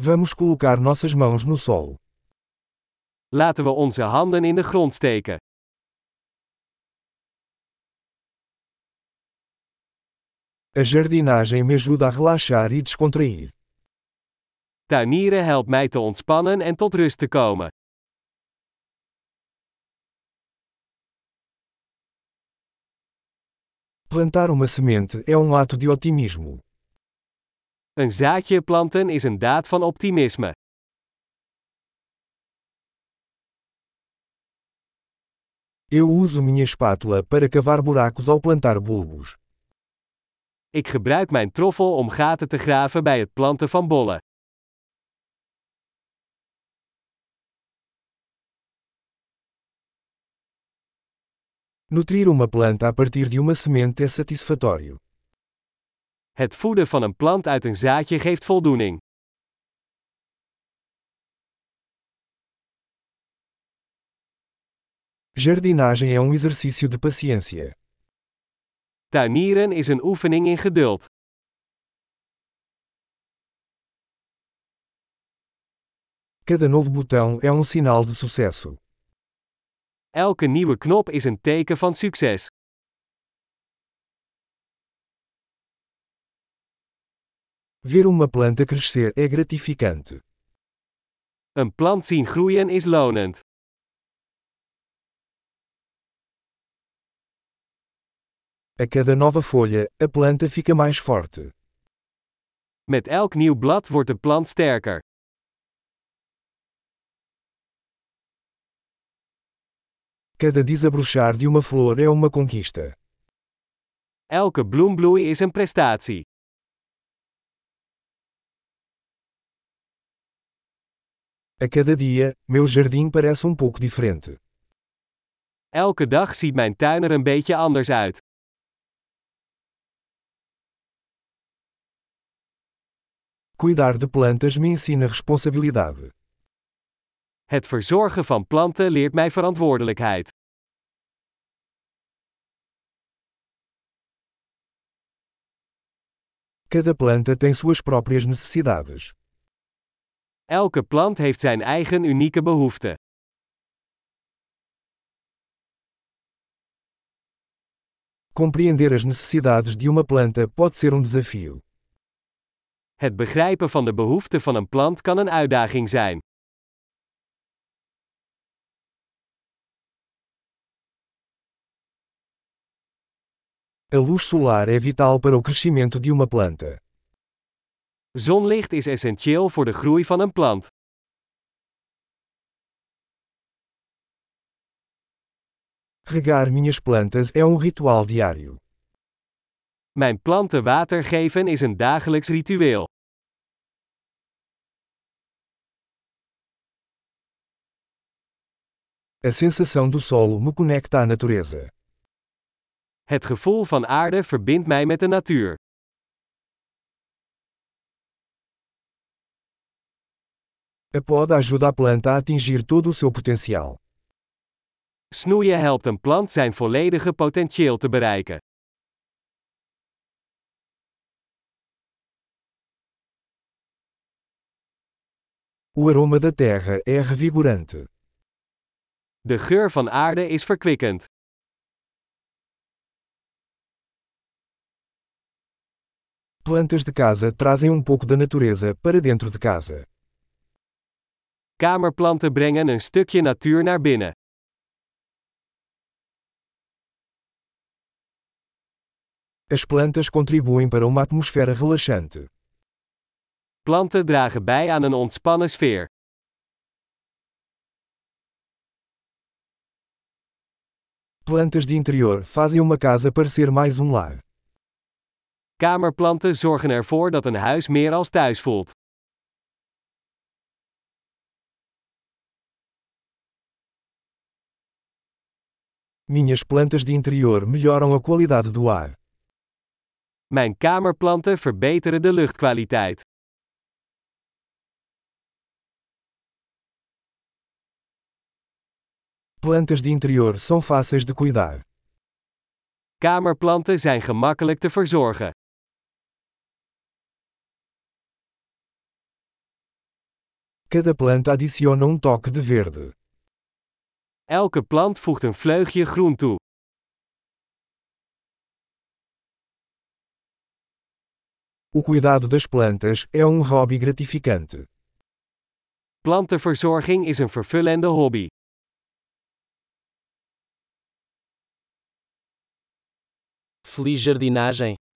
Vamos colocar nossas mãos no solo. Laten we onze handen in de grond steken. A jardinagem me ajuda a relaxar e descontrair. Tuinieren helpt mij te ontspannen en tot rust te komen. Plantar uma semente é um ato de otimismo. Een zaadje planten is een daad van optimisme. Eu uso minha espátula para cavar buracos ao plantar bulbos. Ik gebruik mijn troffel om gaten te graven bij het planten van bollen. Nutrir uma planta a partir de uma semente é satisfatório. Het voeden van een plant uit een zaadje geeft voldoening. Jardinagem é um exercício de paciência. Tuinieren is een oefening in geduld. Cada novo botão é um sinal de sucesso. Elke nieuwe knop is een teken van succes. Ver uma planta crescer é gratificante. Een plant zien groeien is lonend. A cada nova folha, a planta fica mais forte. Met elk nieuw blad wordt de plant sterker. Cada desabrochar de uma flor é uma conquista. Elke bloembloei is een prestatie. A cada dia, meu jardim parece um pouco diferente. Elke dag ziet mijn tuin er een beetje anders uit. Cuidar de plantas me ensina responsabilidade. Het verzorgen van planten leert mij verantwoordelijkheid. Cada planta tem suas próprias necessidades. Elke plant heeft zijn eigen unieke behoeften. Compreender as necessidades de uma planta pode ser um desafio. Het begrijpen van de behoeften van een plant kan een uitdaging zijn. A luz solar é vital para o crescimento de uma planta. Zonlicht is essentieel voor de groei van een plant. Regar minhas plantas é um ritual diário. Mijn planten water geven is een dagelijks ritueel. A sensação do solo me conecta à natureza. Het gevoel van aarde verbindt mij met de natuur. A poda ajuda a planta a atingir todo o seu potencial. Snoeien helpt een plant zijn volledige potentieel te bereiken. O aroma da terra é revigorante. De geur van aarde is verkwikkend. Plantas de casa trazem um pouco da natureza para dentro de casa. Kamerplanten brengen een stukje natuur naar binnen. As plantas contribuem para uma atmosfera relaxante. Planten dragen bij aan een ontspannen sfeer. Plantas de interior fazem uma casa parecer mais um lar. Kamerplanten zorgen ervoor dat een huis meer als thuis voelt. Minhas plantas de interior melhoram a qualidade do ar. Mijn kamerplanten verbeteren de luchtkwaliteit. Plantas de interior são fáceis de cuidar. Kamerplanten zijn gemakkelijk te verzorgen. Cada planta adiciona um toque de verde. Elke plant voegt een vleugje groen toe. O cuidado das plantas é um hobby gratificante. Plantenverzorging is een vervullende hobby. Feliz jardinagem!